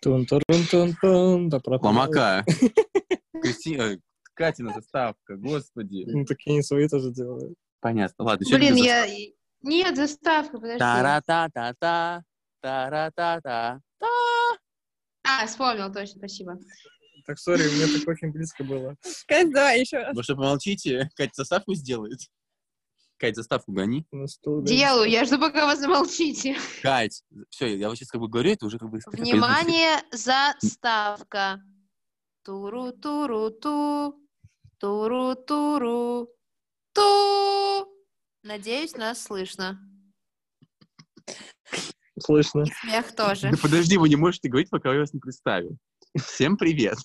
тун тун тун тун да. Ломака. Кристина, Катина заставка, господи. Ну, так я не свои тоже делаю. Понятно. Ладно, Блин, я... Нет, заставка, подожди. Та-ра-та-та-та, та-ра-та-та. А, вспомнил, точно, спасибо. Так, сори, мне так очень близко было. Кать, давай еще раз. Вы что, помолчите? Катя заставку сделает? Кать, заставку гони. Да. Делаю, я жду, пока вы замолчите. Кать, все, я вот сейчас как бы говорю, это уже как бы... Внимание, заставка. Туру-туру-ту. Туру-туру. Ту. Надеюсь, нас слышно. Слышно. И смех тоже. Да подожди, вы не можете говорить, пока я вас не представил. Всем привет.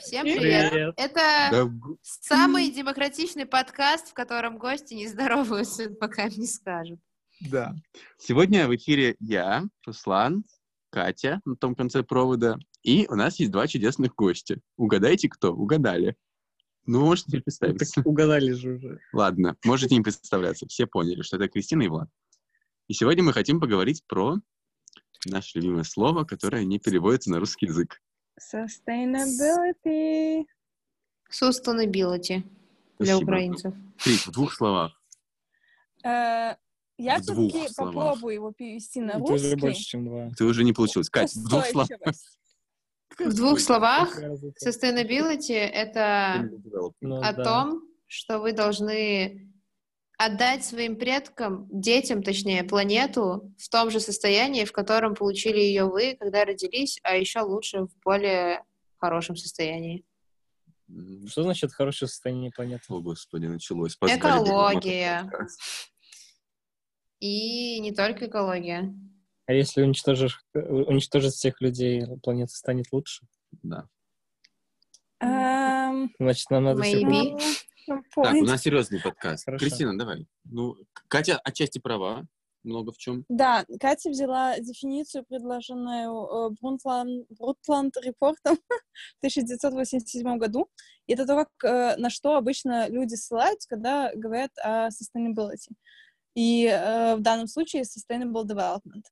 Всем привет. Привет. Это Да, самый демократичный подкаст, в котором гости не здороваются, пока им не скажут. Да. Сегодня в эфире я, Руслан, Катя на том конце провода, и у нас есть два чудесных гостя. Угадайте, кто? Угадали. Ну, можете Ну, представиться. Так угадали же уже. Ладно, можете не представляться. Все поняли, что это Кристина и Влад. И сегодня мы хотим поговорить про наше любимое слово, которое не переводится на русский язык. Sustainability. Sustainability для Спасибо. украинцев. Три, в двух словах. Э, Я В все-таки попробую его перевести на Это уже русский. больше, чем два. Это уже не получилось. Кать, в двух словах. Устойчивость. В двух словах sustainability — это Ну, о да. том, что вы должны отдать своим предкам, детям, точнее, планету в том же состоянии, в котором получили ее вы, когда родились, а еще лучше в более хорошем состоянии. Что значит хорошее состояние планеты? О, господи, началось. Позвали Экология. И не только экология. А если уничтожишь, э, уничтожить всех людей, планета станет лучше? Да. Значит, нам надо Maybe. убить. Ну, Так, у нас серьезный подкаст. Хорошо. Кристина, давай. Ну, Катя отчасти права, много в чем. Да, Катя взяла дефиницию, предложенную э, Брунтланд, Брутланд репортом в 1987 году. И это то, как, э, на что обычно люди ссылаются, когда говорят о sustainability. И э, в данном случае sustainable development.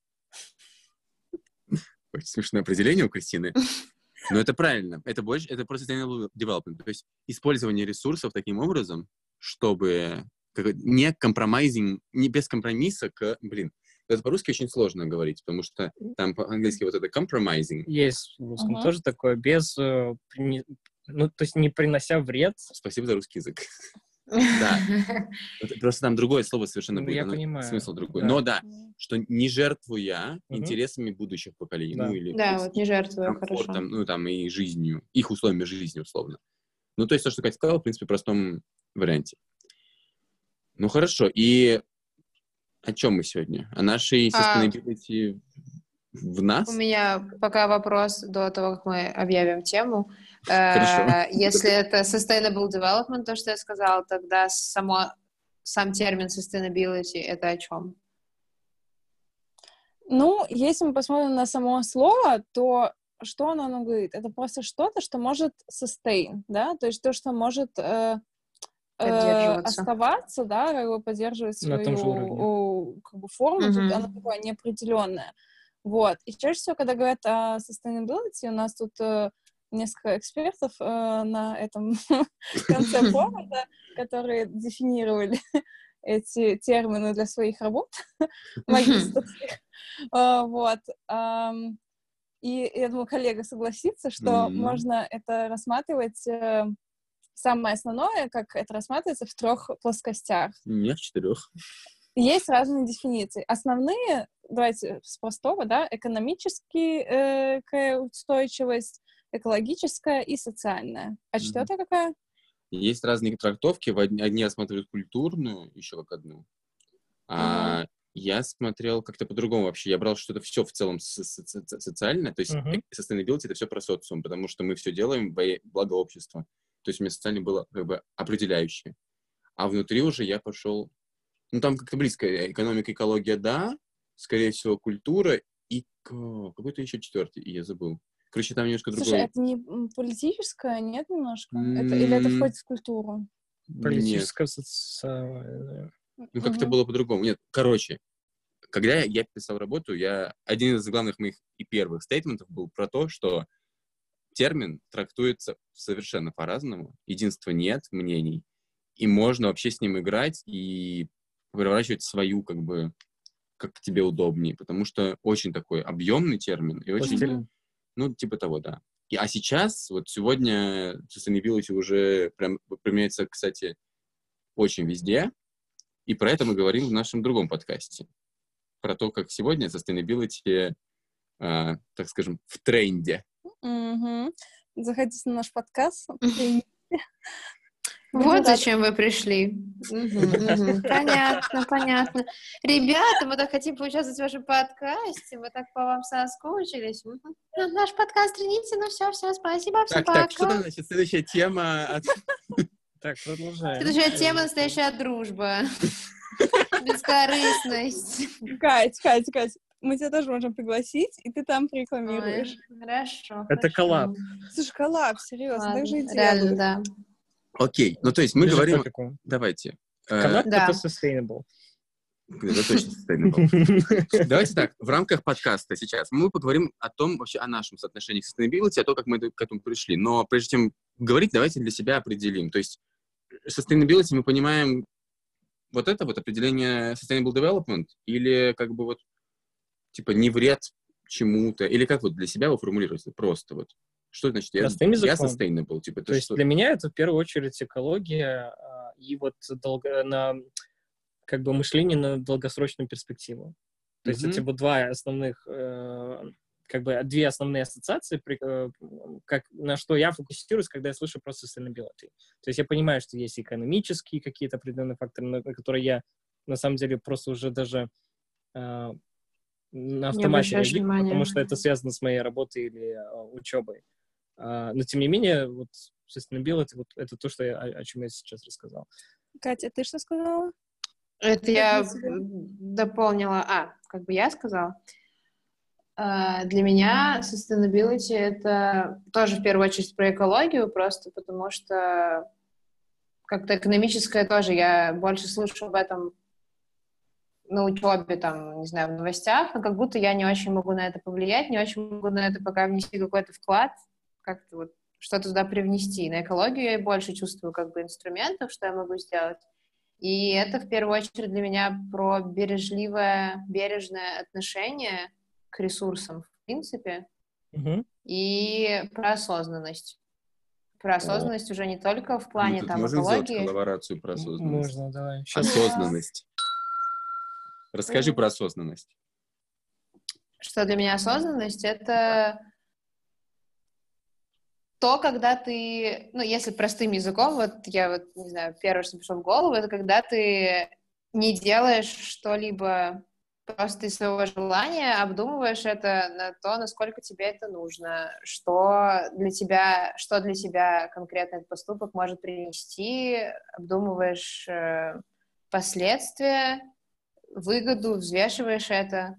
Очень смешное определение у Кристины. Но это правильно. Это больше, это просто sustainable development. То есть использование ресурсов таким образом, чтобы как, не компромайзинг, не без компромисса к... Блин, это по-русски очень сложно говорить, потому что там по-английски вот это compromising. Есть в русском Ага. тоже такое, без... э, Ну, то есть не принося вред. Спасибо за русский язык. Да. Просто там другое слово совершенно Ну, будет. я оно- понимаю. Смысл другой. Да. Но да, что не жертвуя Мгм. интересами будущих поколений. Да. Ну, или Да, вот не жертвую, хорошо. комфортом, ну, там, и жизнью, их условиями жизни, условно. Ну, то есть то, что Катя сказала, в принципе, в простом варианте. Ну, хорошо. И о чем мы сегодня? О нашей А, sustainability в нас? У меня пока вопрос до того, как мы объявим тему. Хорошо. Э, Если это sustainable development, то, что я сказала, тогда само, сам термин sustainability — это о чем? Ну, если мы посмотрим на само слово, то что оно нам говорит? Это просто что-то, что может sustain, да, то есть то, что может э, э, оставаться, да, как бы поддерживать свою как бы форму, тут Мгм. она такая неопределенная. Вот. И чаще всего, когда говорят о sustainability, у нас тут э, несколько экспертов э, на этом конце провода, которые дефинировали эти термины для своих работ магистрских. А, Вот. И я думаю, коллега согласится, что можно это рассматривать э, самое основное, как это рассматривается в трех плоскостях. Меня в четырех. Есть разные дефиниции. Основные, давайте с простого, да, экономическая устойчивость, экологическая и социальная. А четвертая какая? Есть разные трактовки. Одни, рассматривают культурную, еще как одну. А я смотрел как-то по-другому вообще. Я брал что-то все в целом со- со- со- социальное. То есть Мгм. sustainability — это все про социум, потому что мы все делаем во благо общества. То есть у меня социальное было как бы определяющее. А внутри уже я пошел... Ну, там как-то близко. Экономика, экология, да. Скорее всего, культура и какой-то еще четвертый, и я забыл. Короче, там немножко Слушай, другой... это не политическое, нет, немножко? Это, или это входит в культуру? Политическое, социальное. Ну, как-то было по-другому. Нет, короче, когда я, писал работу, я один из главных моих и первых стейтментов был про то, что термин трактуется совершенно по-разному, единства нет мнений, и можно вообще с ним играть и выворачивать свою, как бы, как тебе удобнее, потому что очень такой объемный термин и очень, Пластилин. Ну, типа того, да. И, а сейчас, вот сегодня sustainability уже прям применяется, кстати, очень везде, и про это мы говорим в нашем другом подкасте. Про то, как сегодня sustainability, а, так скажем, в тренде. Мгм. Заходите на наш подкаст. Вот Буду рада. зачем вы пришли. Мгм. Понятно, понятно. Ребята, мы так хотим поучаствовать в вашем подкасте. Мы так по вам соскучились. Ну, Наш подкаст тренится. Ну все, все, спасибо, всем Так, так, что пока. там, значит, следующая тема от Так, продолжаем. Следующая тема — настоящая дружба. Бескорыстность. Кать, Кать, Кать, мы тебя тоже можем пригласить, и ты там Ой, рекламируешь. Хорошо. Это хорошо. collab. Слушай, collab, серьезно, так же Ладно, и Реально, да. Окей, ну то есть мы Подожди, говорим... такой? Давайте. Э, Collab Да. это sustainable. Это точно sustainable. Давайте так, в рамках подкаста сейчас мы поговорим о том, вообще о нашем соотношении к sustainability, о том, как мы к этому пришли. Но прежде чем говорить, давайте для себя определим. То есть sustainability мы понимаем вот это вот определение sustainable development или как бы вот типа не вред чему-то, или как вот для себя его формулируете? Просто вот. Что значит? Я, Простым я языком. sustainable, типа, это То есть что? для меня это в первую очередь экология а, и вот долго, на как бы мышление на долгосрочную перспективу. То есть Мгм. эти вот два основных, э, как бы две основные ассоциации, при- э, как, на что я фокусируюсь, когда я слышу про sustainability. То есть я понимаю, что есть экономические какие-то определенные факторы, на, на которые я на самом деле просто уже даже э, на автомате реагирую, потому что это связано с моей работой или э, учебой. А, но тем не менее, вот sustainability, вот это то, что я, о, о чем я сейчас рассказал. Катя, ты что сказала? Это я дополнила. А, как бы я сказала. А, Для меня sustainability — это тоже в первую очередь про экологию, просто потому что как-то экономическое тоже, я больше слышу об этом на учебе, там, не знаю, в новостях, но как будто я не очень могу на это повлиять, не очень могу на это пока внести какой-то вклад, как-то вот что-то туда привнести. На экологию я больше чувствую как бы инструментов, что я могу сделать. И это в первую очередь для меня про бережливое, бережное отношение к ресурсам, в принципе, Мгм. и про осознанность. Про осознанность уже не только в плане Мы тут там сделать экологии. коллаборацию про осознанность? Можно, давай. Щас. Осознанность. Расскажи про осознанность. Что для меня осознанность — это то, когда ты, ну, если простым языком, вот я вот, не знаю, первое, что пришло в голову, это когда ты не делаешь что-либо просто из своего желания, обдумываешь это на то, насколько тебе это нужно, что для тебя, что для тебя конкретно этот поступок может принести, обдумываешь э, последствия, выгоду, взвешиваешь это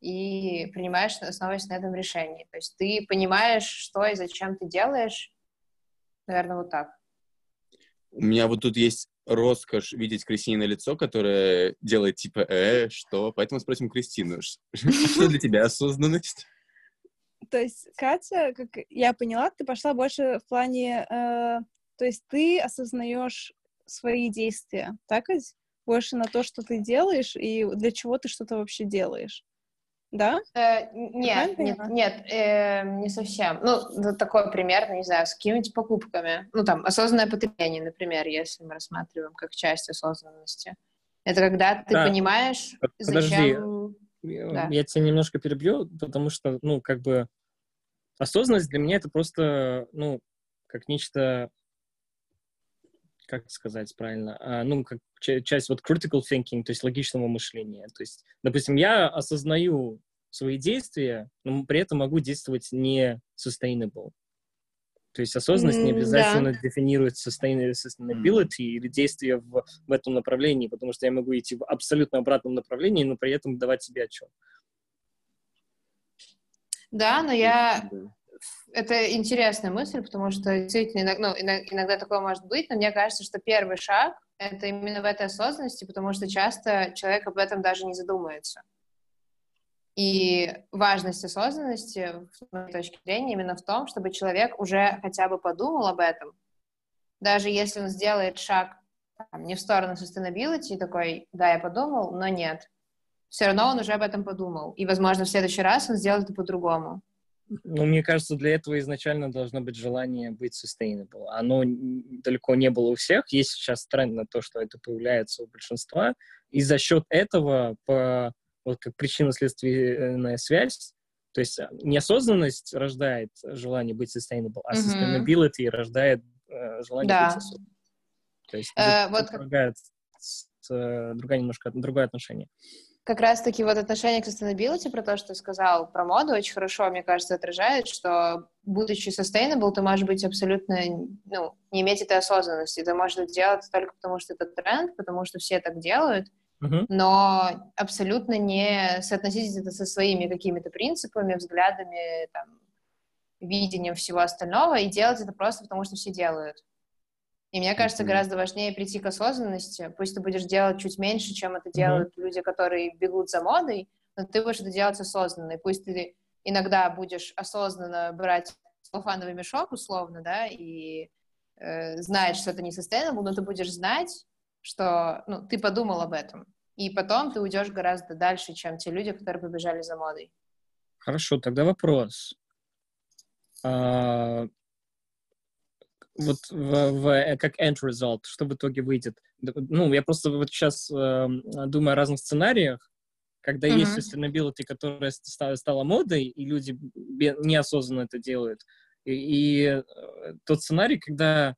и принимаешь, основываясь на этом решении. То есть ты понимаешь, что и зачем ты делаешь. Наверное, вот так. У меня вот тут есть роскошь видеть Кристине лицо, которое делает типа «э, что?». Поэтому спросим Кристину, что для тебя осознанность? То есть, Катя, как я поняла, ты пошла больше в плане... э, то есть ты осознаешь свои действия, так ведь? Больше на то, что ты делаешь, и для чего ты что-то вообще делаешь. Да? Э, нет, нет, нет, э, не совсем. Ну, вот такой пример, не знаю, с какими-нибудь покупками. Ну, там, осознанное потребление, например, если мы рассматриваем как часть осознанности. Это когда ты Да. понимаешь, Под- подожди. зачем... Да. я тебя немножко перебью, потому что, ну, как бы осознанность для меня это просто, ну, как нечто, как сказать правильно, а, ну, как ча- часть вот critical thinking, то есть логичного мышления. То есть, допустим, я осознаю свои действия, но при этом могу действовать не sustainable. То есть осознанность не М, обязательно дефинирует sustain- sustainability или действие в, в этом направлении, потому что я могу идти в абсолютно обратном направлении, но при этом давать себе отчет. Да, но я Да. Это интересная мысль, потому что действительно иногда, ну, ино- иногда такое может быть, но мне кажется, что первый шаг — это именно в этой осознанности, потому что часто человек об этом даже не задумается. И важность осознанности, с моей точки зрения, именно в том, чтобы человек уже хотя бы подумал об этом. Даже если он сделает шаг там, не в сторону sustainability, такой, да, я подумал, но нет. Все равно он уже об этом подумал. И, возможно, в следующий раз он сделает это по-другому. Ну, мне кажется, для этого изначально должно быть желание быть sustainable. Оно далеко не было у всех. Есть сейчас тренд на то, что это появляется у большинства. И за счет этого, по, вот как причинно-следственная связь, то есть а, неосознанность рождает желание быть sustainable, а mm-hmm. sustainability рождает э, желание да. быть осознанным. То есть э, вот другая, другая немножко другое отношение как раз-таки вот отношение к sustainability, про то, что ты сказал про моду, очень хорошо, мне кажется, отражает, что, будучи sustainable, ты можешь быть абсолютно, ну, не иметь этой осознанности. Ты можешь это делать только потому, что это тренд, потому что все так делают, uh-huh. но абсолютно не соотносить это со своими какими-то принципами, взглядами, там, видением всего остального и делать это просто потому, что все делают. И мне кажется, mm-hmm. гораздо важнее прийти к осознанности. Пусть ты будешь делать чуть меньше, чем это делают mm-hmm. люди, которые бегут за модой, но ты будешь это делать осознанно. И пусть ты иногда будешь осознанно брать целлофановый мешок, условно, да, и э, знать, что это не sustainable, но ты будешь знать, что ну, ты подумал об этом. И потом ты уйдешь гораздо дальше, чем те люди, которые побежали за модой. Хорошо, тогда вопрос. А, вот в, в, э, как end result, что в итоге выйдет. Ну, я просто вот сейчас э, думаю о разных сценариях, когда uh-huh. есть sustainability, которая стала, стала модой, и люди неосознанно это делают. И, и э, тот сценарий, когда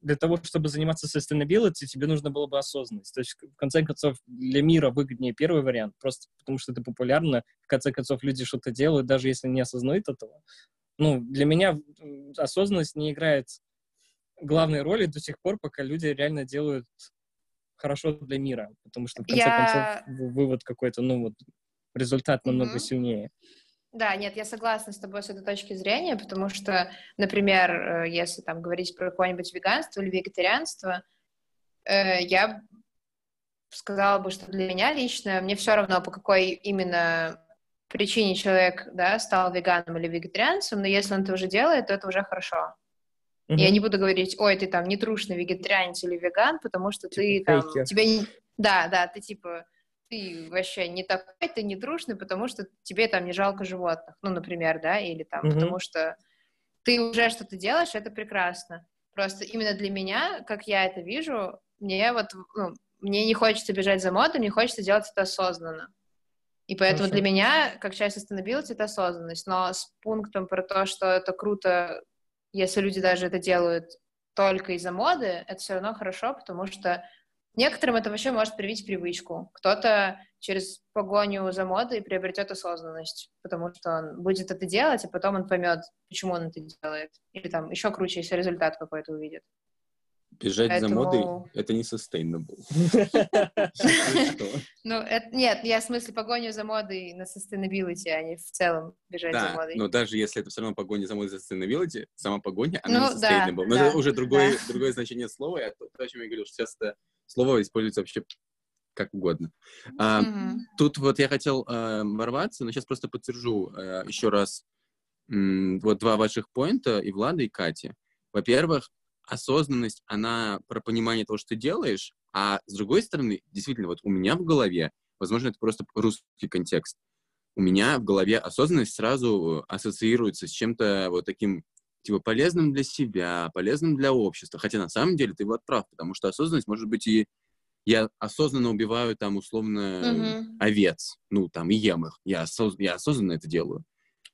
для того, чтобы заниматься sustainability, тебе нужно было бы осознанность. То есть, в конце концов, для мира выгоднее первый вариант, просто потому что это популярно. В конце концов, люди что-то делают, даже если не осознают этого ну, для меня осознанность не играет главной роли до сих пор, пока люди реально делают хорошо для мира, потому что в конце я... концов вывод какой-то, ну вот результат намного mm-hmm. сильнее. Да, нет, я согласна с тобой с этой точки зрения, потому что, например, э, если там говорить про какое-нибудь веганство или вегетарианство, э, я сказала бы, что для меня лично мне все равно, по какой именно причине человек, да, стал веганом или вегетарианцем, но если он это уже делает, то это уже хорошо. Mm-hmm. Я не буду говорить, ой, ты там нетрушный вегетарианец или веган, потому что типа ты там, фейки. тебе не... Да, да, ты типа, ты вообще не такой, ты не трушный, потому что тебе там не жалко животных, ну, например, да, или там, mm-hmm. потому что ты уже что-то делаешь, это прекрасно. Просто именно для меня, как я это вижу, мне вот, ну, мне не хочется бежать за модой, мне хочется делать это осознанно. И поэтому Хорошо. для меня, как часть sustainability, это осознанность. Но с пунктом про то, что это круто, если люди даже это делают только из-за моды, это все равно хорошо, потому что некоторым это вообще может привить привычку. Кто-то через погоню за модой приобретет осознанность, потому что он будет это делать, а потом он поймет, почему он это делает. Или там еще круче, если результат какой-то увидит. Бежать Поэтому... за модой — это не sustainable. Ну, нет, я в смысле погоню за модой на sustainability, а не в целом бежать за модой. но даже если это все равно погоня за модой за sustainability, сама погоня, она не sustainable. Но это уже другое значение слова, и то, о чем я говорил, что сейчас это слово используется вообще как угодно. Тут вот я хотел э, ворваться, но сейчас просто подтвержу э, еще раз вот два ваших поинта, и Влада, и Кати. Во-первых, осознанность, она про понимание того, что ты делаешь, а с другой стороны, действительно, вот у меня в голове, возможно, это просто русский контекст, у меня в голове осознанность сразу ассоциируется с чем-то вот таким, типа, полезным для себя, полезным для общества. Хотя на самом деле ты вот прав, потому что осознанность может быть и я осознанно убиваю там условно uh-huh. овец, ну там и ем их, я, осоз... я осознанно это делаю.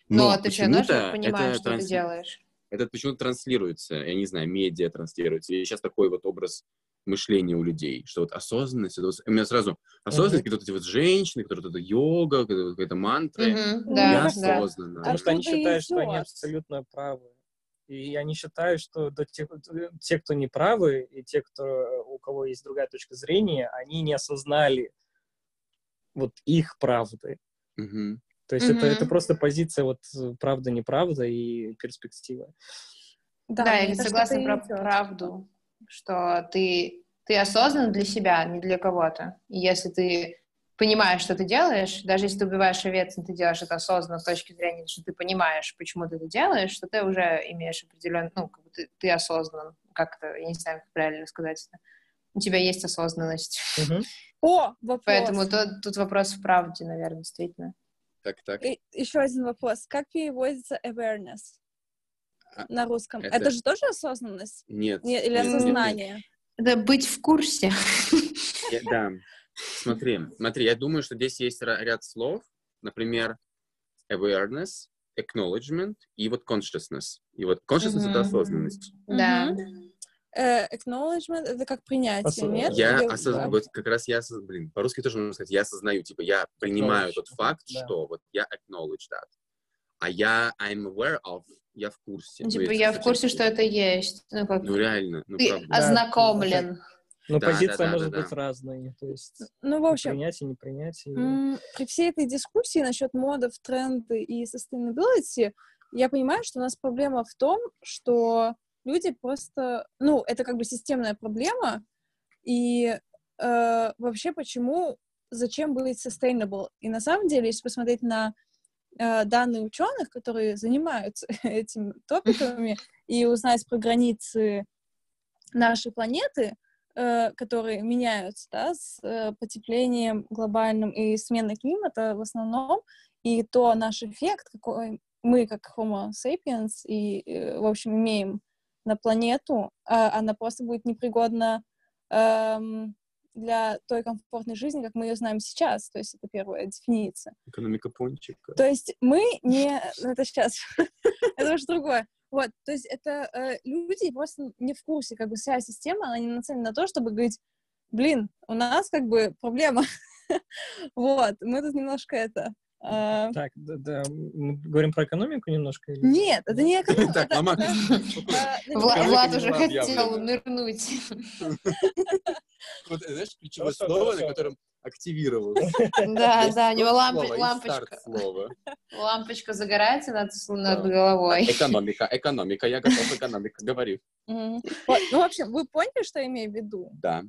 Но, Но ты все равно понимаешь, что транс... ты делаешь это почему-то транслируется, я не знаю, медиа транслируется. И сейчас такой вот образ мышления у людей, что вот осознанность, это вот, у меня сразу осознанность, mm-hmm. какие-то вот женщины, которые вот это йога, какая-то мантра, mm-hmm, да, я осознанно. Потому что они считают, что они абсолютно правы. И я не считаю, что до тех, те, кто не правы, и те, кто, у кого есть другая точка зрения, они не осознали вот их правды. Mm-hmm. То есть mm-hmm. это, это просто позиция вот правда-неправда и перспектива. Да, да я согласна про правду, что ты, ты осознан для себя, не для кого-то. И если ты понимаешь, что ты делаешь, даже если ты убиваешь овец, и ты делаешь это осознанно с точки зрения, что ты понимаешь, почему ты это делаешь, что ты уже имеешь определенный, ну, как бы ты, ты осознан, как это, я не знаю, как правильно сказать это. У тебя есть осознанность. Мгм. О, вопрос. Поэтому тут, тут вопрос в правде, наверное, действительно. Так, так. И еще один вопрос. Как переводится awareness А, на русском? это- Это, же тоже осознанность? Нет. Не- или нет, нет, нет. осознание? Это быть в курсе. Я- да. Смотри, смотри, я думаю, что здесь есть ряд слов, например, awareness, acknowledgement и вот consciousness. И вот consciousness — это Мгм. осознанность. Да. Э, acknowledgement — это как принятие, Осо- нет? Я Или- осознаю, вот как раз я, осоз- блин, по-русски тоже можно сказать, я осознаю, типа, я принимаю тот факт, да. что вот я acknowledge that. А я I'm aware of, я в курсе. Ну, Ну, Типа, я в курсе, что это есть. Ну, как Ну, реально, ну, ты правда. Да, ознакомлен. Но Да, позиция да, да, может да, быть да. разной. То есть Ну, в общем, принятие, непринятие. При всей этой дискуссии насчет модов, тренды и sustainability, я понимаю, что у нас проблема в том, что люди просто... Ну, это как бы системная проблема, и э, вообще почему, зачем быть sustainable? И на самом деле, если посмотреть на э, данные ученых, которые занимаются этими топиками, и узнать про границы нашей планеты, э, которые меняются да, с э, потеплением глобальным и сменой климата в основном, и то наш эффект, какой мы, как Homo sapiens, и, э, в общем, имеем на планету, а она просто будет непригодна эм, для той комфортной жизни, как мы ее знаем сейчас. То есть это первая дефиниция. Экономика пончика. То есть мы не... ну, Это сейчас. это уже другое. Вот, то есть это э, люди просто не в курсе, как бы вся система, она не нацелена на то, чтобы говорить, блин, у нас как бы проблема. вот, мы тут немножко это... э, Так, да, да, мы говорим про экономику немножко? или- Нет, это не экономика. Так, мама, э, Влад уже хотел нырнуть. Вот, знаешь, ключевое слово, на котором активировал. Да, да, у него лампочка. Лампочка загорается над, головой. Экономика, экономика, я готов экономика. Вот, Ну, в общем, вы поняли, что я имею в виду? Да.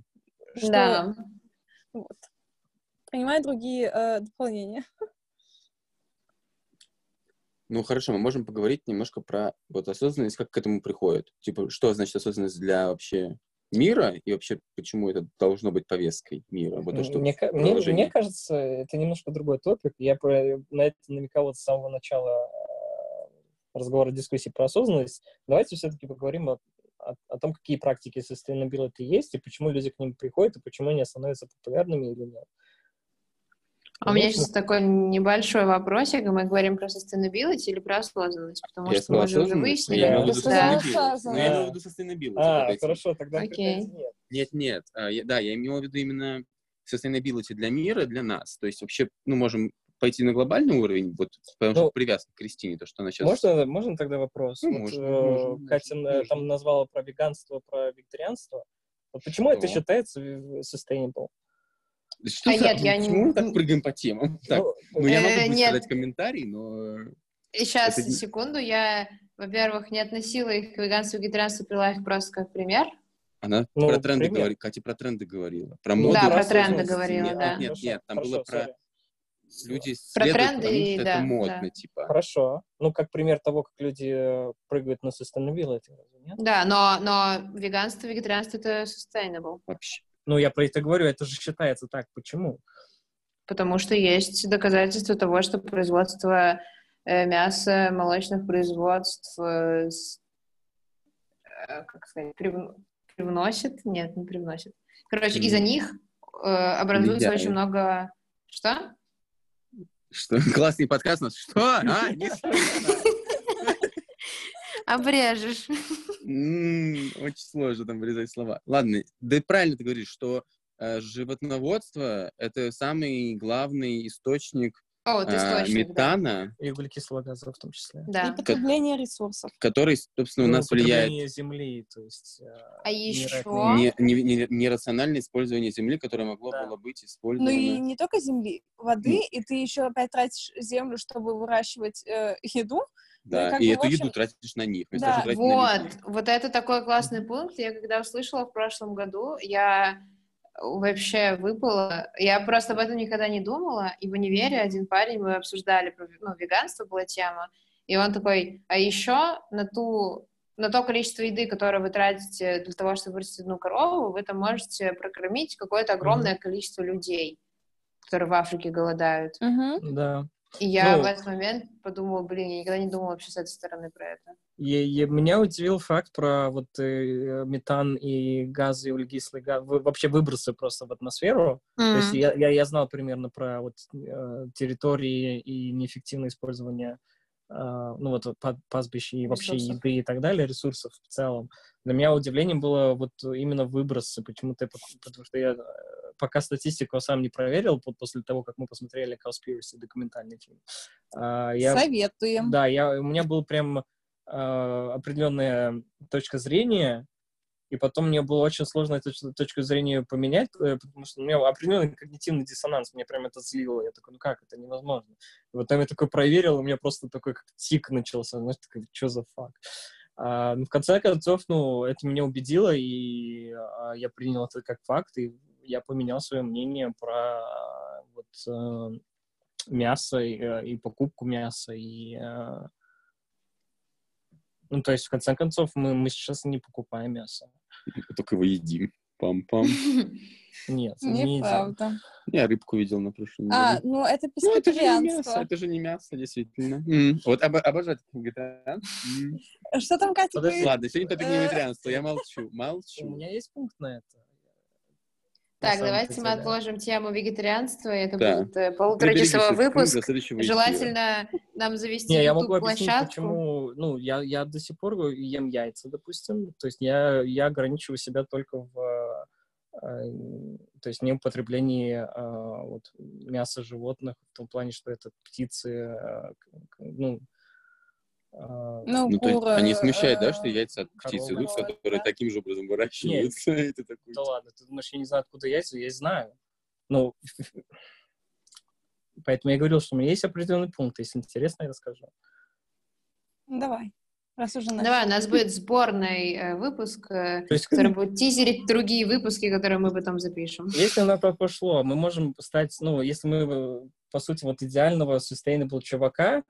Да. Вот. Принимаю другие э, дополнения. Ну хорошо, мы можем поговорить немножко про вот осознанность, как к этому приходит. Типа, что значит осознанность для вообще мира и вообще почему это должно быть повесткой мира? Вот то, что мне, мне, мне кажется, это немножко другой топик. Я про- на это намекал вот с самого начала э, разговора, дискуссии про осознанность. Давайте все-таки поговорим о, о- о том, какие практики sustainability есть, и почему люди к ним приходят, и почему они становятся популярными или нет. А у меня сейчас такой небольшой вопросик. Мы говорим про sustainability или про осознанность? Потому Я что мы уже выяснили. я имел в виду Да. sustainability. Я имел в виду sustainability. А, хорошо, тогда Окей. нет. Нет, нет. а, Да, я имел в виду именно sustainability для мира, для нас. То есть вообще, ну, можем пойти на глобальный уровень, вот, потому что Ну, привязка к Кристине, то, что она сейчас... Можно, можно тогда вопрос? Ну, Вот, можно, э, можно, Катя можно, э, можно. там назвала про веганство, про вегетарианство. Вот почему это Что? считается sustainable? Что А за- нет, я не- Почему мы так прыгаем по темам? Так, Ну, ну, я Э, могу нет. дать комментарий, но... И сейчас, Это не- секунду, я, во-первых, не относила их к веганству и вегетарианству, привела их просто как пример. Она Ну, про тренды пример. говорит, Катя про тренды говорила. Про Ну, моду. Да, про тренды говорила, нет, да. Нет, Хорошо, нет, там хорошо, было про... сори. Люди Про следуют, тренды потому и- что да, это модно, да. типа. Хорошо. Ну, как пример того, как люди э, прыгают на sustainability, разве нет? Да, но, но веганство, вегетарианство — это sustainable, Вообще. Ну, я про это говорю, это же считается так. Почему? потому что есть доказательства того, что производство э, мяса, молочных производств, э, э, как сказать, прив- привносит, нет, не привносит. Короче, из-за них образуется Влияет. очень много... Что? Что? Классный подкаст у нас. Что? А. Обрежешь. Очень сложно там вырезать слова. Ладно, да и правильно ты говоришь, что э, животноводство — это самый главный источник О, вот источник, да. метана, И углекислого газа в том числе. Да. И потребление ресурсов. который, собственно, у Ну, нас влияет земли, то есть... э, А еще... не- не- не- нерациональное использование земли, которое могло Да. было быть Ну использовано. и не только земли, воды, Ну. и ты еще опять тратишь землю, чтобы выращивать э, еду. Да, и и эту общем, еду тратишь на них. да, тратить на Вот, людей. вот это такой классный пункт. Я когда услышала в прошлом году, я вообще выпало. Я просто об этом никогда не думала, и в универе один парень, мы обсуждали, про, ну, веганство была тема, и он такой, а еще на ту на то количество еды, которое вы тратите для того, чтобы вырастить одну корову, вы там можете прокормить какое-то огромное mm-hmm. количество людей, которые в Африке голодают. Mm-hmm. Да. И я ну, в этот момент подумала, блин, я никогда не думала вообще с этой стороны про это. И, и меня удивил факт про вот э, метан и газы, и углекислый газ, вообще выбросы просто в атмосферу. Mm-hmm. То есть я, я, я знал примерно про вот э, территории и неэффективное использование э, ну вот пастбищ и вообще ресурсов. еды и так далее, ресурсов в целом. Для меня удивлением было вот именно выбросы, почему-то, потому что я пока статистику сам не проверил после того, как мы посмотрели Conspiracy документальный фильм. А, я, Советуем. Да, я, у меня был прям а, определенная точка зрения, и потом мне было очень сложно эту точку зрения поменять, э, потому что у меня определенный когнитивный диссонанс, мне прям это злило. Я такой, ну как, это невозможно. И вот там я такой проверил, у меня просто такой как тик начался, знаешь, такой, что за факт. А, ну, в конце концов, ну, это меня убедило, и а, я принял это как факт, и я поменял свое мнение про вот, э, мясо и, э, и покупку мяса. И, э, ну, то есть, в конце концов, мы, мы сейчас не покупаем мясо. Мы только его едим. Пам-пам. Нет, не Неправда. Я рыбку видел на прошлом А, ну это Ну, это же не мясо, это же не мясо, действительно. Вот об, обожаю вегетариан. Что там, Катя? Подожди, ладно, сегодня не вегетарианство, я молчу, молчу. У меня есть пункт на это. Так, давайте мы отложим тему вегетарианства. Это да. будет э, полуторачасовой выпуск. Желательно нам завести Не, я могу объяснить, почему... Ну, я, я до сих пор ем яйца, допустим. То есть я, я ограничиваю себя только в... Э, то есть не употреблении э, вот, мяса животных в том плане, что это птицы, ну, ну, ну кура, есть, они смущают, да, что яйца от птиц идут, которые таким же образом выращиваются. Нет, такой, да ладно, ты думаешь, я не знаю, откуда яйца? Я знаю. Ну, поэтому я говорил, что у меня есть определенный пункт. Если интересно, я расскажу. Давай. Раз уже начали. Давай, у нас будет сборный э, выпуск, э, есть, который будет тизерить другие выпуски, которые мы потом запишем. Если на то пошло, мы можем стать, ну, если мы, э, по сути, вот идеального sustainable чувака,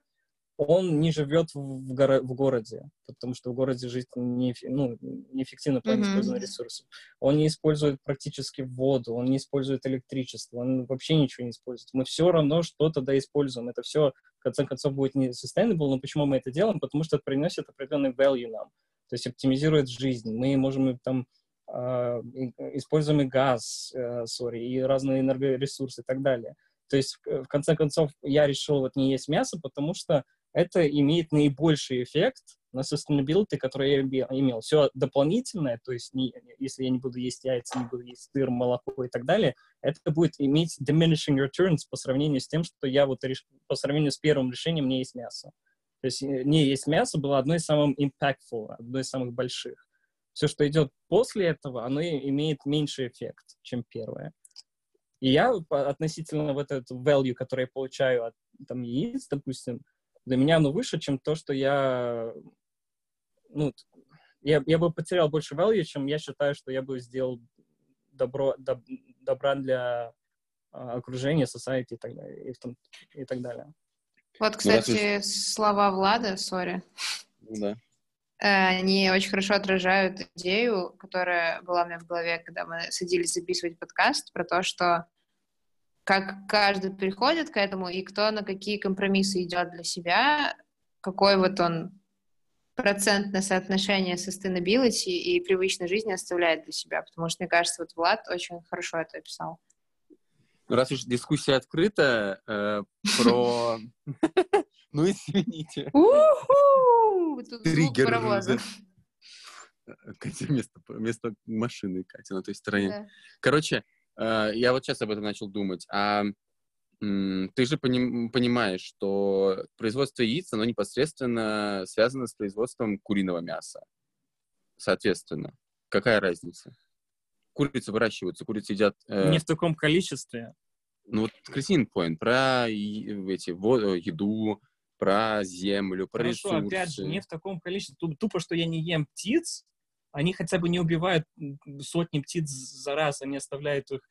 он не живет в, горо- в городе, потому что в городе жить не, ну, неэффективно в плане mm-hmm. использования ресурсов. Он не использует практически воду, он не использует электричество, он вообще ничего не использует. Мы все равно что-то да используем. Это все, в конце концов, будет не sustainable, но почему мы это делаем? Потому что это приносит определенный value нам, то есть оптимизирует жизнь. Мы можем там э, используем и газ, э, sorry, и разные энергоресурсы и так далее. То есть, в конце концов, я решил вот не есть мясо, потому что это имеет наибольший эффект на sustainability, который я имел. Все дополнительное, то есть не, если я не буду есть яйца, не буду есть сыр, молоко и так далее, это будет иметь diminishing returns по сравнению с тем, что я вот реш... по сравнению с первым решением не есть мясо. То есть э, не есть мясо было одной из самых impactful, одной из самых больших. Все, что идет после этого, оно имеет меньший эффект, чем первое. И я относительно вот этот value, который я получаю от там, яиц, допустим, для меня оно выше, чем то, что я, ну, я, я бы потерял больше value, чем я считаю, что я бы сделал добро, доб, добра для а, окружения, society и так далее. И, том, и так далее. Вот, ну, кстати, ну, слова Влада, сори. Ну да. Э, они очень хорошо отражают идею, которая была у меня в голове, когда мы садились записывать подкаст, про то, что как каждый приходит к этому и кто на какие компромиссы идет для себя, какой вот он процентное соотношение sustainability и привычной жизни оставляет для себя, потому что, мне кажется, вот Влад очень хорошо это описал. Ну, раз уж дискуссия открыта э, про... Ну, извините. Триггер. Катя вместо, машины, Катя на той стороне. Короче, я вот сейчас об этом начал думать. А ты же поним, понимаешь, что производство яиц, оно непосредственно связано с производством куриного мяса. Соответственно, какая разница? Курицы выращиваются, курицы едят... Э... Не в таком количестве. Ну вот Кристин Point про эти, воду, еду, про землю, про Хорошо, ресурсы. опять же, не в таком количестве. Тупо, что я не ем птиц, они хотя бы не убивают сотни птиц за раз, они оставляют их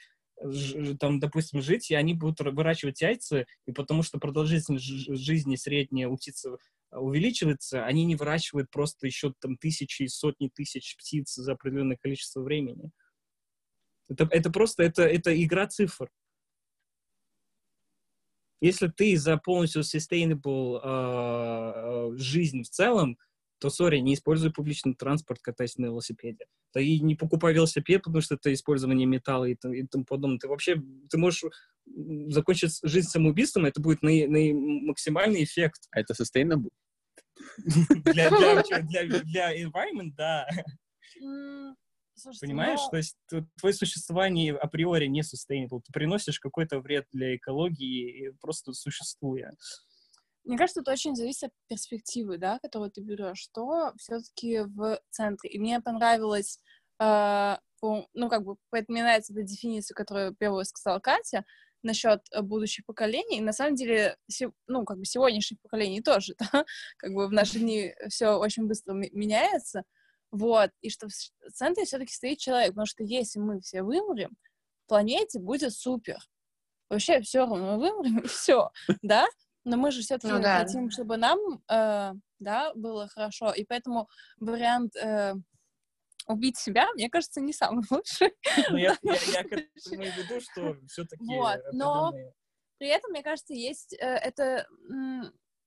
там, допустим, жить, и они будут выращивать яйца, и потому что продолжительность жизни средняя у птиц увеличивается, они не выращивают просто еще там тысячи и сотни тысяч птиц за определенное количество времени. Это, это просто, это, это игра цифр. Если ты за полностью sustainable э, жизнь в целом, то, сори, не используй публичный транспорт, катайся на велосипеде. Да и не покупай велосипед, потому что это использование металла и, и тому подобное. Ты вообще, ты можешь закончить жизнь самоубийством, это будет на, на максимальный эффект. А это sustainable? Для, для, для, для environment, да. Слушайте, Понимаешь? Но... То есть твое существование априори не sustainable. Ты приносишь какой-то вред для экологии, просто существуя. Мне кажется, это очень зависит от перспективы, да, которую ты берешь, что все-таки в центре. И мне понравилось, э, по, ну, как бы, нравится эта дефиниция, которую первую сказала Катя, насчет э, будущих поколений. И на самом деле, ну, как бы сегодняшних поколений тоже, да, как бы в наши дни все очень быстро меняется. Вот, и что в центре все-таки стоит человек, потому что если мы все вымрем, планете будет супер. Вообще все равно мы вымрем, все, да? Но мы же все-таки ну, да. хотим, чтобы нам, э, да, было хорошо, и поэтому вариант э, убить себя, мне кажется, не самый лучший. Ну, я, я, я к этому и веду, что все-таки... Вот, но при этом, мне кажется, есть э, это,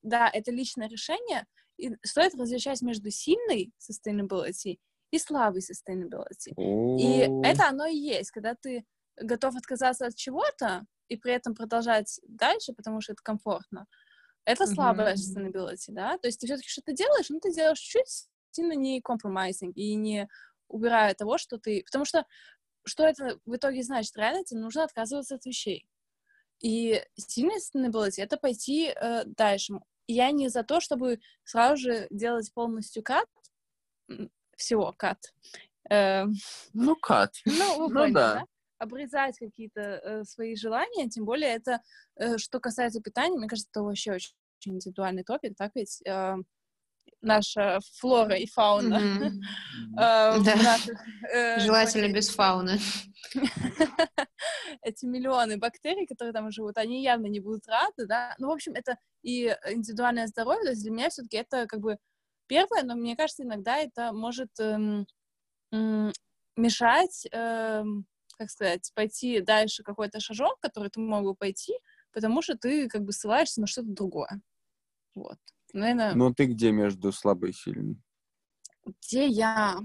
да, это личное решение, и стоит различать между сильной sustainability и слабой sustainability. И это оно и есть, когда ты готов отказаться от чего-то и при этом продолжать дальше, потому что это комфортно. Это слабая sustainability, да? То есть ты все-таки что-то делаешь, но ты делаешь чуть сильно не compromising и не убирая того, что ты... Потому что что это в итоге значит? Реально тебе нужно отказываться от вещей. И сильная sustainability — это пойти э, дальше я не за то, чтобы сразу же делать полностью кат, всего кат. Э, ну, кат. Ну, вы ну, поняли, да. да? Обрезать какие-то э, свои желания, тем более это, э, что касается питания, мне кажется, это вообще очень, очень индивидуальный топик, так ведь э, наша флора и фауна. Э, Желательно без фауны. Эти миллионы бактерий, которые там живут, они явно не будут рады, да. Ну, в общем, это и индивидуальное здоровье, то есть для меня все-таки это как бы первое, но мне кажется, иногда это может эм, мешать, эм, как сказать, пойти дальше какой-то шажок, который ты мог бы пойти, потому что ты как бы ссылаешься на что-то другое. Вот. Наверное... Но ты где между слабой и сильной? Где я?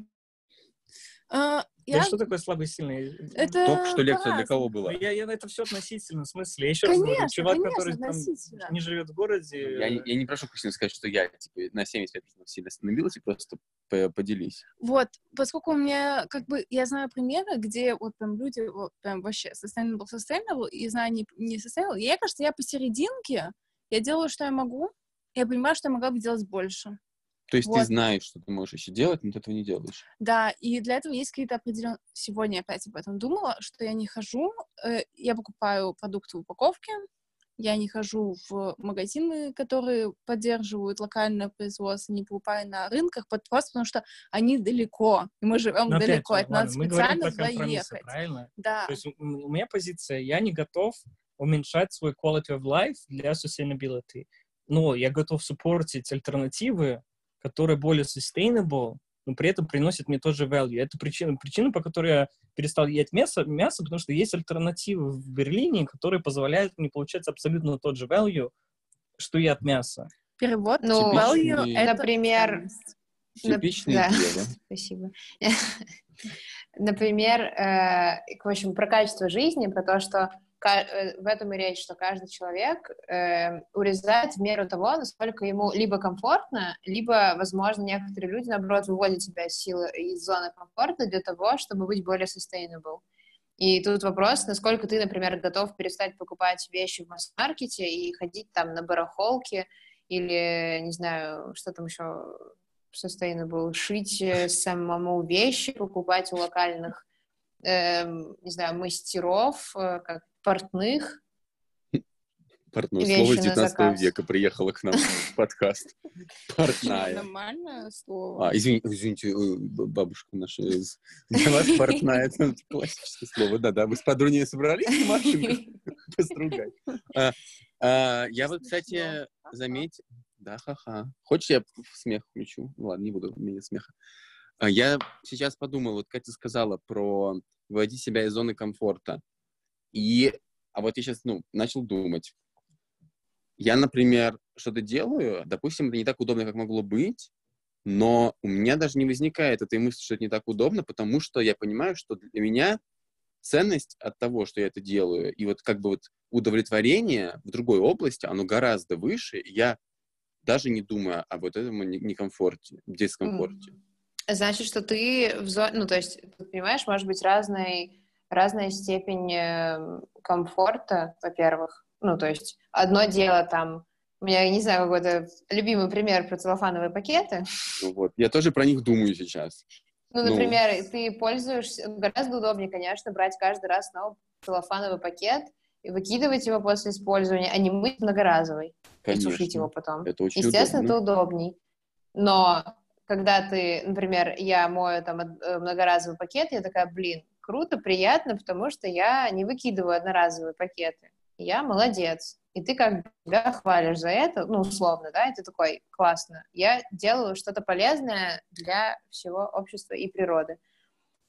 Я... Да что такое слабый и сильный? Это Только что лекция для кого была? Я, я, это все относительно, в смысле. Я еще конечно, раз говорю, чувак, который там не живет в городе... Я, я не прошу Кристину сказать, что я типа, на 75% сильно остановилась, и просто поделись. Вот, поскольку у меня, как бы, я знаю примеры, где вот там люди вот прям вообще sustainable, sustainable, и знаю не, не sustainable, я, кажется, я посерединке, я делаю, что я могу, я понимаю, что я могла бы делать больше. То есть вот. ты знаешь, что ты можешь еще делать, но ты этого не делаешь. Да, и для этого есть какие-то определенные... Сегодня опять об этом думала, что я не хожу, э, я покупаю продукты в упаковке, я не хожу в магазины, которые поддерживают локальное производство, не покупаю на рынках, просто потому что они далеко, и мы живем Но далеко, опять, это надо специально туда ехать. Правильно? Да. То есть у меня позиция, я не готов уменьшать свой quality of life для sustainability. Но я готов суппортить альтернативы, которые более sustainable, но при этом приносят мне тоже value. Это причина, причина, по которой я перестал есть мясо, мясо, потому что есть альтернативы в Берлине, которые позволяют мне получать абсолютно тот же value, что и от мяса. Перевод ну, value — это например... Типичные да. Спасибо. Например, э, в общем, про качество жизни, про то, что в этом и речь, что каждый человек э, урезает в меру того, насколько ему либо комфортно, либо, возможно, некоторые люди, наоборот, выводят себя из силы, из зоны комфорта для того, чтобы быть более sustainable. И тут вопрос, насколько ты, например, готов перестать покупать вещи в масс-маркете и ходить там на барахолке или, не знаю, что там еще sustainable, шить э, самому вещи, покупать у локальных, э, не знаю, мастеров, э, как портных. Портное слово на 19 заказ. века приехало к нам в подкаст. Портная. Нормальное слово. А, извини- извините, б- бабушка наша из... Для вас портная — это классическое слово. Да-да, вы с подругой собрались, Машенька, постругать. А, а, Я вот, кстати, заметил... Да, ха-ха. Хочешь, я смех включу? Ну ладно, не буду, у меня смеха. А, Я сейчас подумал, вот Катя сказала про выводить себя из зоны комфорта. И, а вот я сейчас, ну, начал думать. Я, например, что-то делаю, допустим, это не так удобно, как могло быть, но у меня даже не возникает этой мысли, что это не так удобно, потому что я понимаю, что для меня ценность от того, что я это делаю, и вот как бы вот удовлетворение в другой области, оно гораздо выше. Я даже не думаю об вот этом не- некомфорте, дискомфорте. Значит, что ты в зоне, ну, то есть, понимаешь, может быть разной, разная степень э, комфорта, во-первых. Ну, то есть, одно дело там, у меня, я не знаю, какой-то любимый пример про целлофановые пакеты. Ну вот. Я тоже про них думаю сейчас. Ну, Ну. например, ты пользуешься, гораздо удобнее, конечно, брать каждый раз снова целлофановый пакет и выкидывать его после использования, а не мыть многоразовый и сушить Конечно. его потом. Это очень Естественно, удобно. это удобней. Но когда ты, например, я мою там э, многоразовый пакет, я такая, блин, круто, приятно, потому что я не выкидываю одноразовые пакеты. Я молодец. И ты как бы себя хвалишь за это, ну, условно, да, и ты такой, классно, я делаю что-то полезное для всего общества и природы.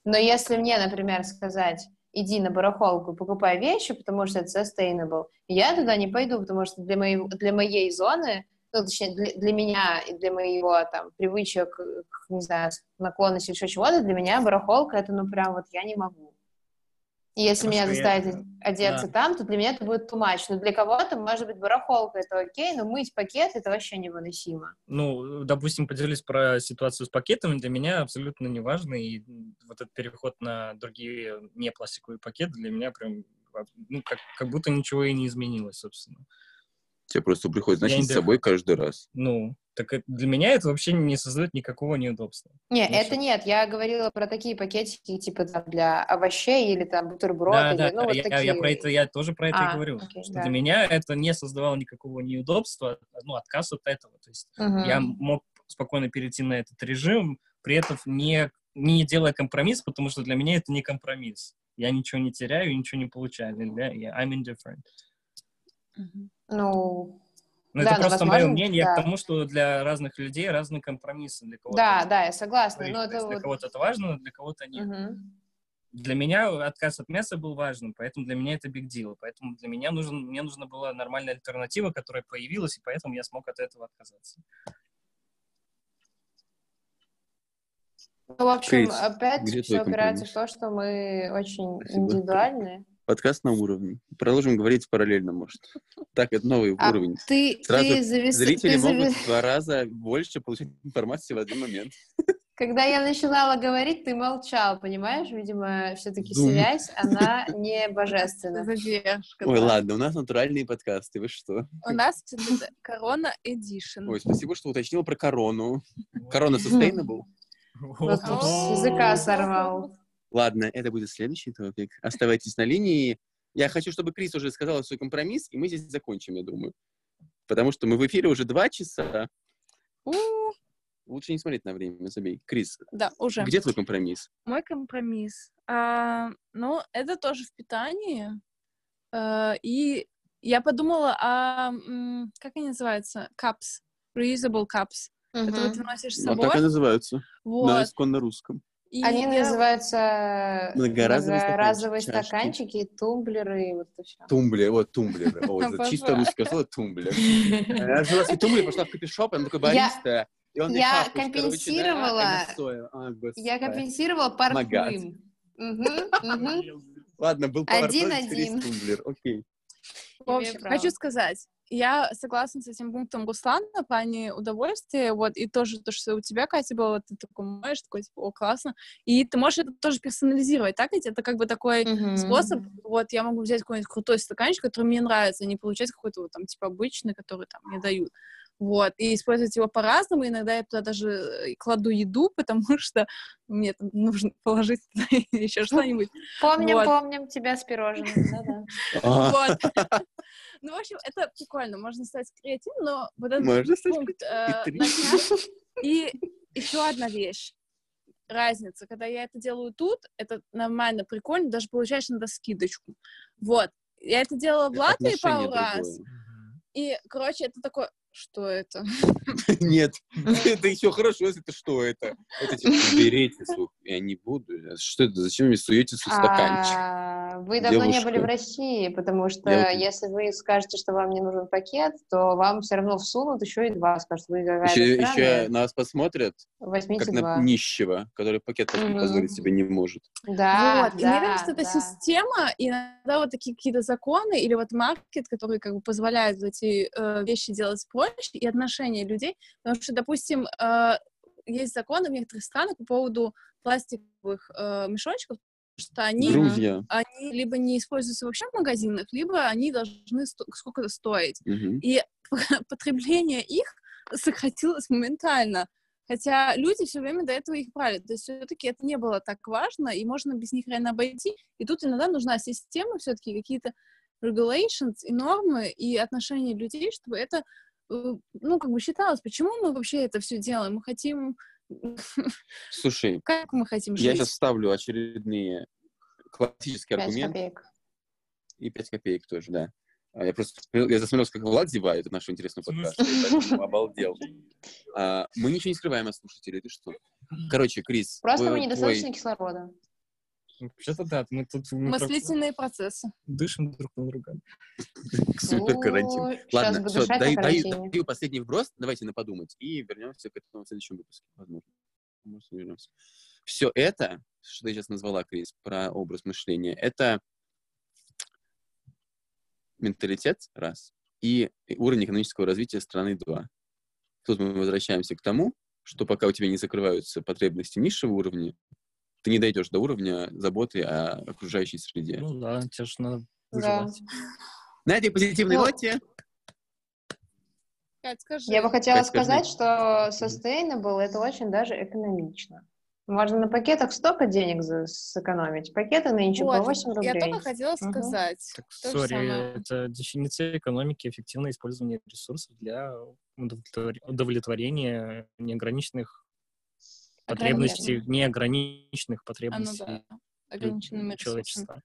Но если мне, например, сказать, иди на барахолку, покупай вещи, потому что это sustainable, я туда не пойду, потому что для моей, для моей зоны, ну, точнее, для, для меня и для моего, там, привычек, к, не знаю, наклонности еще чего-то, для меня барахолка, это, ну, прям вот я не могу. И если меня Потому что я- заставить одеться да. там, то для меня это будет much. Но для кого-то, может быть, барахолка это окей, но мыть пакет это вообще невыносимо. Ну, допустим, поделюсь про ситуацию с пакетами. Для меня абсолютно не важно. И вот этот переход на другие не пластиковые пакеты для меня прям, ну, как, как будто ничего и не изменилось, собственно. Тебе просто приходится не с собой каждый раз. Ну, так это- для меня это вообще не создает никакого неудобства. Не, Ну, это нет. Я говорила про такие пакетики, типа там для овощей или там бутерброд, Да, или, да, ну, вот я, такие. я про это, я тоже про это А, и говорю. окей, что да. для меня это не создавало никакого неудобства, ну, отказ от этого. То есть Мгм. я мог спокойно перейти на этот режим, при этом не, не делая компромисс, потому что для меня это не компромисс. Я ничего не теряю, ничего не получаю. Для я- I'm indifferent. Ну, Но Да, это но, просто мое мнение да. к тому, что для разных людей разные компромиссы. Для кого-то да, да, я согласна. Но то это для вот... кого-то это важно, для кого-то нет. Мгм. Для меня отказ от мяса был важным, поэтому для меня это big deal. Поэтому для меня нужен, мне нужна была нормальная альтернатива, которая появилась, и поэтому я смог от этого отказаться. Ну, в общем, Крис, опять все твой упирается в то, что мы очень Спасибо. индивидуальные. Подкаст на уровне. Продолжим говорить параллельно, может. Так, это новый А уровень. ты, Сразу ты завис... Зрители ты могут зави- в два раза больше получать информации в один момент. Когда я начинала говорить, ты молчал, понимаешь? Видимо, все-таки Дум. связь, она не божественна. Задержка. Ой, да. ладно, у нас натуральные подкасты, вы что? У нас Корона Эдишн. Ой, спасибо, что уточнил про корону. Корона sustainable? Вот языка сорвал. Ладно, это будет следующий топик. Оставайтесь на линии. Я хочу, чтобы Крис уже сказала свой компромисс, и мы здесь закончим, я думаю. Потому что мы в эфире уже два часа. У, Лучше не смотреть на время, забей. Крис, Да, уже. где твой компромисс? Мой компромисс. А, ну, это тоже в питании. А, и я подумала о... м, Как они называются? Cups. Reusable cups. Это вот ты носишь с собой. так и называются. На Вот. исконно русском. И Они я- называются Многоразовые многоразовые стаканчики, стаканчики, тумблеры и вот это все. Тумблер, вот тумблеры. О, это чисто русское слово тумблер. Я свой тумблер, пошла в кофешоп, он такой бариста. Я компенсировала- а я компенсировала мгм. Ладно, был один. тумблер. Окей. В общем, право. хочу сказать, я согласна с этим пунктом Руслана в плане удовольствия, вот, и тоже то, что у тебя, Катя, было, ты такой моешь, такой, типа, о, классно, и ты можешь это тоже персонализировать, так ведь? Это как бы такой Мгм. способ, вот, я могу взять какой-нибудь крутой стаканчик, который мне нравится, а не получать какой-то вот там, типа, обычный, который там мне дают. Вот, и использовать его по-разному. Иногда я туда даже э, кладу еду, потому что мне там нужно положить еще что-нибудь. Помним, Вот. помним тебя с пирожным. Да-да. А, Вот. Ну, в общем, это прикольно, можно стать креативным, но вот этот пункт э. И еще одна вещь. Разница, когда я это делаю тут, это нормально, прикольно, даже получаешь иногда скидочку. Вот. Я это делала в Латвии пару раз, и, короче, это такое, что это? Нет, это еще хорошо, если это что это? Это типа, берите, я не буду. Что это, зачем вы суете стаканчик? Вы давно не были Девушка. в России, потому что Я вот- если вы скажете, что вам не нужен пакет, то вам все равно всунут еще и два, скажут, вы какая-то Еще, еще нас посмотрят, возьмите как на два. нищего, который пакет Мгм. позволить себе не может. Да, вот, и мне да, кажется, это да. система, и иногда вот такие какие-то законы или вот маркет, которые как бы позволяют эти э, вещи делать проще, и отношения людей, потому что, допустим, э, есть законы в некоторых странах по поводу пластиковых э, мешочков, что они, Грузия. они либо не используются вообще в магазинах, либо они должны сто- сколько-то стоить. Мгм. И потребление их сократилось моментально. Хотя люди все время до этого их брали. То есть все-таки это не было так важно, и можно без них реально обойти. И тут иногда нужна система, все-таки какие-то regulations и нормы, и отношения людей, чтобы это, э, ну, как бы считалось. Почему мы вообще это все делаем? Мы хотим... Слушай, Как мы хотим я жить? сейчас вставлю очередные классические Пять аргументы. копеек. И 5 копеек тоже, да. А Я просто я засмотрелся, как Влад зевает от нашего интересного подкаста, и поэтому обалдел. А, Мы ничего не скрываем от слушателей, ты что? Короче, Крис, Просто твой- мы недостаточно кислорода. Вообще-то да, мы тут Мыслительные процессы. дышим друг на друга. супер карантин. Ладно, все, даю последний вброс, давайте на подумать, и вернемся к этому в следующем выпуске, возможно. Может, вернемся. Все это, что ты сейчас назвала, Крис, про образ мышления, это менталитет, раз, и уровень экономического развития страны, два. Тут мы возвращаемся к тому, что пока у тебя не закрываются потребности низшего уровня, ты не дойдешь до уровня заботы о окружающей среде. Ну да, тебе же надо Да. выживать. На этой позитивной Ну, ноте Кать, скажи. Я бы хотела Кать, скажи. сказать, что sustainable — это очень даже экономично. Можно на пакетах столько денег за- сэкономить. Пакеты нынче по Вот, 8 я рублей. только хотела Мгм. сказать. Так, То сори, это дефиниция экономики, эффективное использование ресурсов для удовлетвор- удовлетворения неограниченных потребностей, Ограниченных. неограниченных А, ну потребностей да, ограниченными человечества.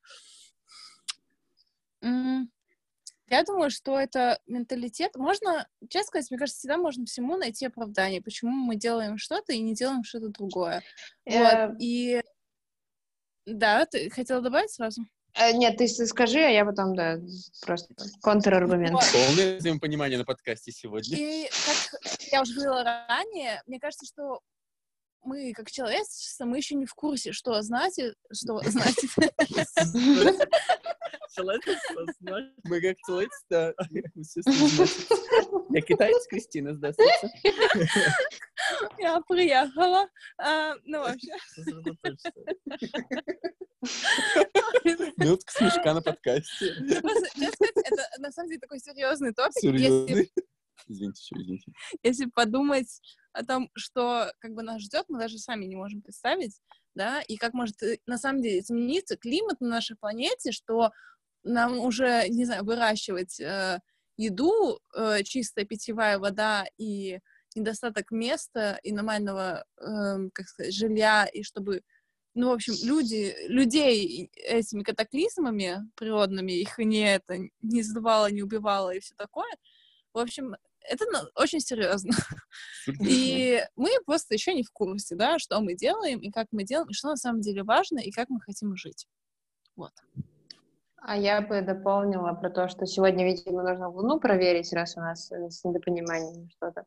Я думаю, что это менталитет. Можно, честно сказать, мне кажется, всегда можно всему найти оправдание, почему мы делаем что-то и не делаем что-то другое. Э, Вот, и... Да, ты хотела добавить сразу? э, Нет, ты скажи, а я потом, да, просто контраргумент. Вот. полное взаимопонимание на подкасте сегодня. И, как я уже говорила ранее, мне кажется, что мы, как человечество, мы еще не в курсе, что значит, что значит. Мы как человечество. Я китаец, Кристина, здравствуйте. Я приехала. А, Ну, вообще. Минутка смешка на подкасте. Сказать, это на самом деле такой серьезный топик. Серьезный. Извините, что, извините. если подумать о том, что как бы нас ждет, мы даже сами не можем представить, да, и как может э, на самом деле измениться климат на нашей планете, что нам уже, не знаю, выращивать э, еду, э, чистая питьевая вода и недостаток места и нормального, эм, как сказать, жилья, и чтобы, ну, в общем, люди, людей этими катаклизмами природными, их не это, не сдувало, не убивало и все такое. В общем, это ну, очень серьезно. И мы просто еще не в курсе, да, что мы делаем, и как мы делаем, и что на самом деле важно, и как мы хотим жить. Вот. А я бы дополнила про то, что сегодня, видимо, нужно Луну проверить, раз у нас э, с недопониманием что-то.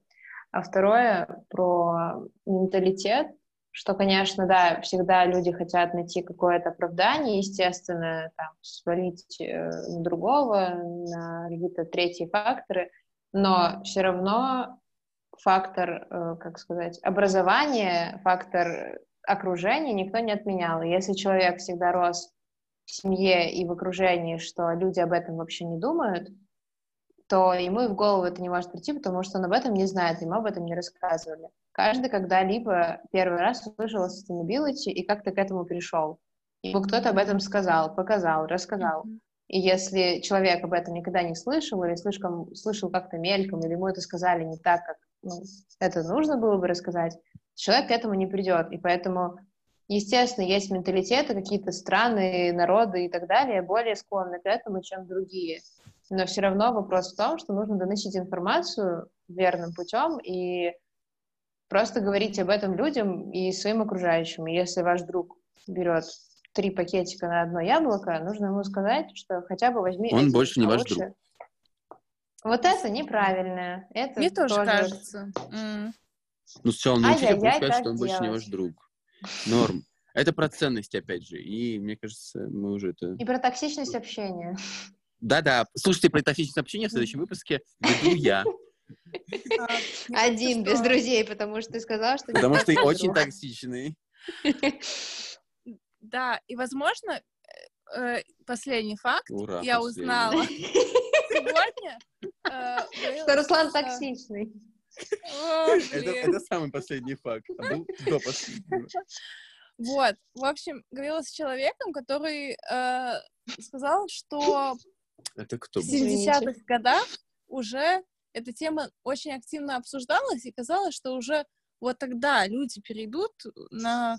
А второе про менталитет, что, конечно, да, всегда люди хотят найти какое-то оправдание, естественно, там, свалить э, на другого, на какие-то третьи факторы, но все равно фактор, э, как сказать, образования, фактор окружения никто не отменял. Если человек всегда рос в семье и в окружении, что люди об этом вообще не думают, то ему и в голову это не может прийти, потому что он об этом не знает, ему об этом не рассказывали. Каждый когда-либо первый раз услышал о sustainability и как-то к этому пришел. Ему кто-то об этом сказал, показал, рассказал. Мгм. И если человек об этом никогда не слышал или слишком слышал как-то мельком, или ему это сказали не так, как ну, это нужно было бы рассказать, человек к этому не придет. И поэтому, естественно, есть менталитеты, какие-то страны, народы и так далее, более склонны к этому, чем другие. Но все равно вопрос в том, что нужно доносить информацию верным путем и просто говорить об этом людям и своим окружающим. И если ваш друг берет три пакетика на одно яблоко, нужно ему сказать, что хотя бы возьми... Он эти, больше не а ваш лучше- друг. Вот это неправильно. Это Мне тоже кажется. М. Ну, сначала научите, а сказать, что он больше не делать? ваш друг. Норм. Это про ценности, опять же. И мне кажется, мы уже это... И про токсичность общения. Да-да, слушайте про токсичное общение в следующем выпуске веду я. Один, без друзей, потому что ты сказал, что... Потому что ты очень токсичный. Да, и, возможно, э, последний факт Ура. я последний. узнала сегодня. э, Что Руслан токсичный. Это, самый последний факт. А был до последнего. Вот, в общем, говорила с человеком, который э, сказал, что в был? Извините. 70-х годах уже эта тема очень активно обсуждалась, и казалось, что уже вот тогда люди перейдут на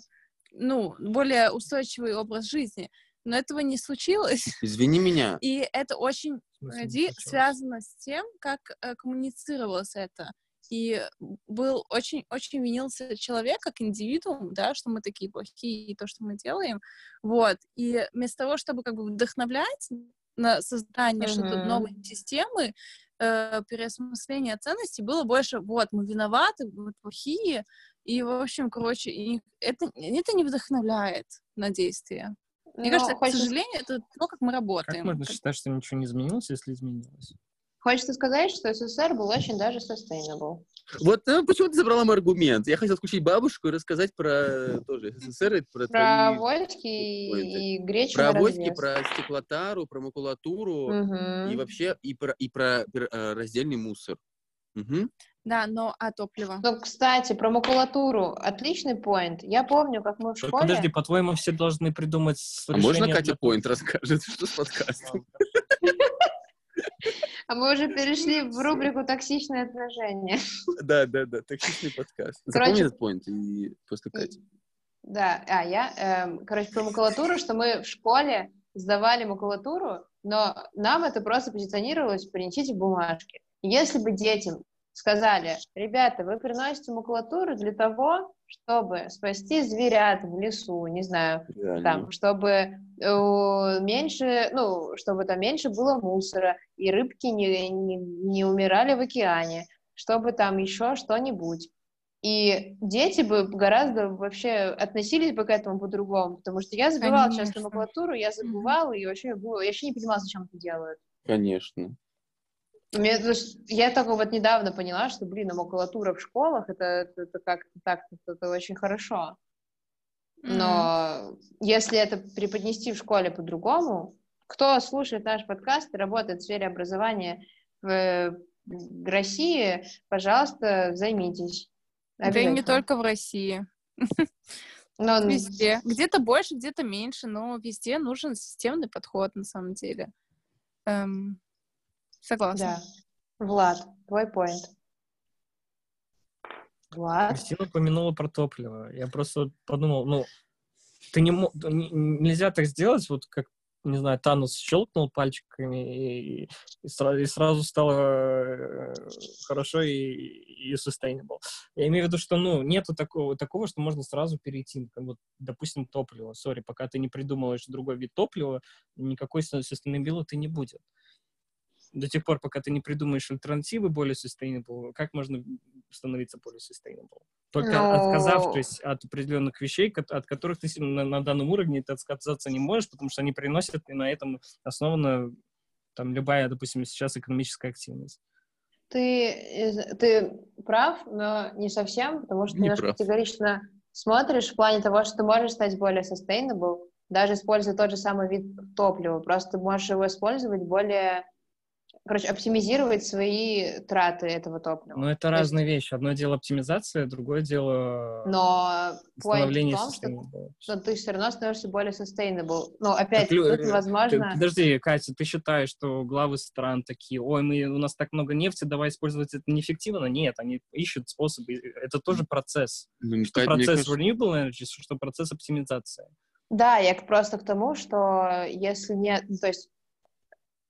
ну, более устойчивый образ жизни. Но этого не случилось, Извини меня. и это очень случилось? связано с тем, как э, коммуницировалось это. И был очень, очень винился человек как индивидуум, да, что мы такие плохие, и то, что мы делаем. Вот. И вместо того, чтобы как бы вдохновлять на создание что-то Мгм. новой системы, э, переосмысление ценностей, было больше, вот, мы виноваты, мы плохие, и, в общем, короче, и это, это не вдохновляет на действие. Мне Но кажется, к хочется- сожалению, это то, как мы Как работаем. можно Как- считать, что ничего не изменилось, если изменилось? Хочется сказать, что СССР был очень даже sustainable. Вот э, почему ты забрала мой аргумент? Я хотел включить бабушку и рассказать про э, тоже СССР, и про, Про твои- войски и, и гречу про развес. про стеклотару, про макулатуру Мгм. и вообще и про, и про пер- э, раздельный мусор. Мгм. Да, но а топливо? Ну, кстати, про макулатуру. Отличный поинт. Я помню, как мы в Так, школе... Подожди, по-твоему, все должны придумать А можно Катя для- Пойнт расскажет, что с подкастом? А мы уже перешли в рубрику «Токсичные отношения». Да, да, да, токсичный подкаст. Короче- Запомни этот поинт и после Кати. Да, а я, эм, короче, про макулатуру, что мы в школе сдавали макулатуру, но нам это просто позиционировалось, принесите бумажки. Если бы детям сказали, ребята, вы приносите макулатуру для того, чтобы спасти зверят в лесу, не знаю, Реально. там, чтобы э, меньше, ну, чтобы там меньше было мусора, и рыбки не, не, не умирали в океане, чтобы там еще что-нибудь. И дети бы гораздо вообще относились бы к этому по-другому, потому что я забивала часто макулатуру, я забывала, и вообще, было- я вообще не понимала, зачем это делают. Конечно. Мне, я только вот недавно поняла, что, блин, а макулатура в школах, это, это, это как-то так, это, очень хорошо. Но если это преподнести в школе по-другому, кто слушает наш подкаст и работает в сфере образования в, в России, пожалуйста, займитесь. Да и не только в России. Но, Везде. Где-то больше, где-то меньше, но везде нужен системный подход на самом деле. Эм, согласна. да. Влад, твой поинт. Влад? Кристина упомянула про топливо. Я просто подумал, ну, ты не мо- не- нельзя так сделать, вот как, не знаю, Танос щелкнул пальчиками и, и, и сразу стало э, хорошо и, и sustainable. Я имею в виду, что, ну, нету такого, такого, что можно сразу перейти, как вот, допустим, топливо. Сори, пока ты не придумываешь другой вид топлива, никакой sustainability не будет. До тех пор, пока ты не придумаешь альтернативы более sustainable, как можно становиться более sustainable? Только Ну- отказавшись от определенных вещей, от которых ты на, на данном уровне ты отказаться не можешь, потому что они приносят, и на этом основана там любая, допустим, сейчас экономическая активность. Ты, ты прав, но не совсем, потому что Не немножко прав. категорично смотришь в плане того, что ты можешь стать более sustainable, даже используя тот же самый вид топлива, просто ты можешь его использовать более короче, оптимизировать свои траты этого топлива. Но это То есть- разные вещи. Одно дело оптимизация, другое дело Но становление том, что sustainable. что ты все равно становишься более sustainable. Ну, опять, лю- тут, э, Ты- возможно... Подожди, Катя, ты считаешь, что главы стран такие, ой, мы, у нас так много нефти, давай использовать это неэффективно? Нет, они ищут способы. Это тоже процесс. Ну, Что мне процесс кажется, renewable energy, что процесс оптимизации. Да, я просто к тому, что если нет... ну, То есть,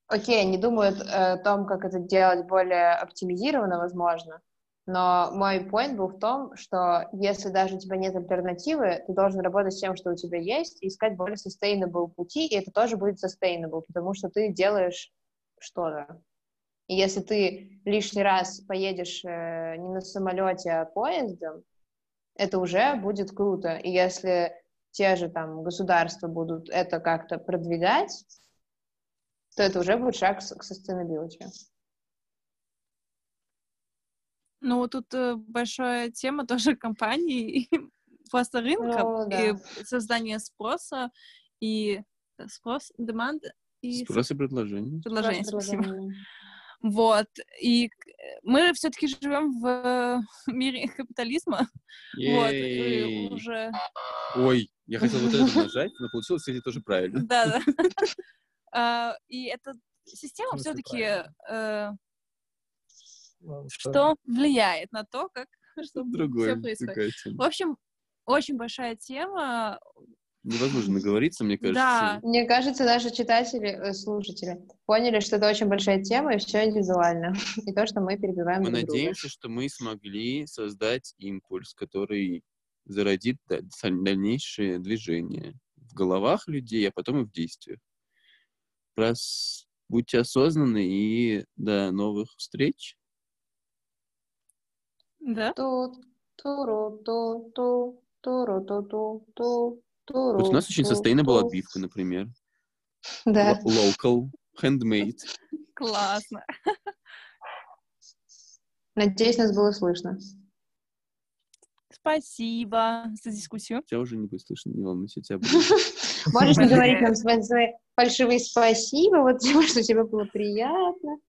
окей, они думают э, о том, как это делать более оптимизированно, возможно, но мой point был в том, что если даже у тебя нет альтернативы, ты должен работать с тем, что у тебя есть, и искать более sustainable пути, и это тоже будет sustainable, потому что ты делаешь что-то. И если ты лишний раз поедешь э, не на самолете, а поездом, это уже будет круто. И если те же там государства будут это как-то продвигать, то это уже будет шаг к sustainability. Ну, вот тут э, большая тема тоже компаний, и просто рынка, Ну, да. и создание спроса, и э, спрос, demand, и Спрос и предложение. предложение, спасибо. Предложение. Вот. И э, мы все-таки живем в мире капитализма. Вот. И уже... Ой, я хотел вот это нажать, но получилось, кстати, тоже правильно. Да, да. А, И эта система все-таки Ну, что влияет на то, как Что другое. происходит. В общем, очень большая тема. Невозможно наговориться, мне кажется. Да. Мне кажется, наши читатели, э, слушатели поняли, что это очень большая тема, и все индивидуально. И то, что мы перебиваем Мы друг друга. надеемся, что мы смогли создать импульс, который зародит дальнейшее движение в головах людей, а потом и в действиях. Раз будьте осознанны и до новых встреч. Да. Ту, туру, ту, ту, туру, ту, ту, ту, туру, Вот у нас очень sustainable ту. отбивка, например. Да. Lo- Local, handmade. Классно. Надеюсь, нас было слышно. Спасибо за дискуссию. Тебя уже не будет слышно, не волнуйся, тебя будет. Можешь не говорить нам свои, фальшивые спасибо, вот типа, что тебе было приятно.